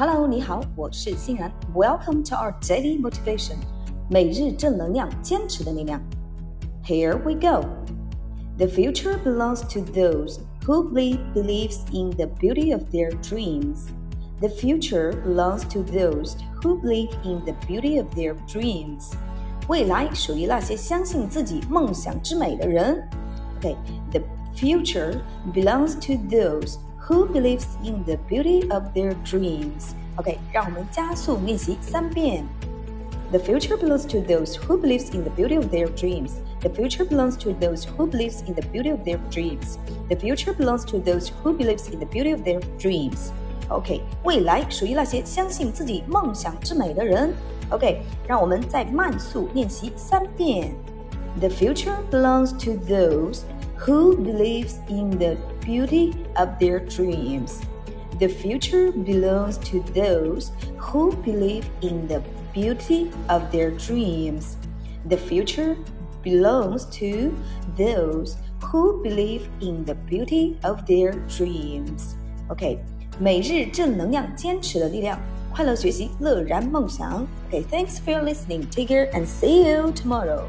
Hello，你好，我是欣然。Welcome to our daily motivation，每日正能量，坚持的力量。Here we go. The future belongs to those who believe believes in the beauty of their dreams. The future belongs to those who believe in the beauty of their dreams. 未来属于那些相信自己梦想之美的人。Okay, the future belongs to those who believes in the beauty of their dreams. OK，让我们加速练习三遍。The future belongs to those who believes in the beauty of their dreams. The future belongs to those who believes in the beauty of their dreams. The future belongs to those who believes in the beauty of their dreams. OK，未来属于那些相信自己梦想之美的人。OK，让我们再慢速练习三遍。The future belongs to those who believes in the beauty of their dreams. The future belongs to those who believe in the beauty of their dreams. The future belongs to those who believe in the beauty of their dreams. OK，每日正能量，坚持的力量，快乐学习，乐然梦想。OK，thanks、okay, for listening. Take care and see you tomorrow.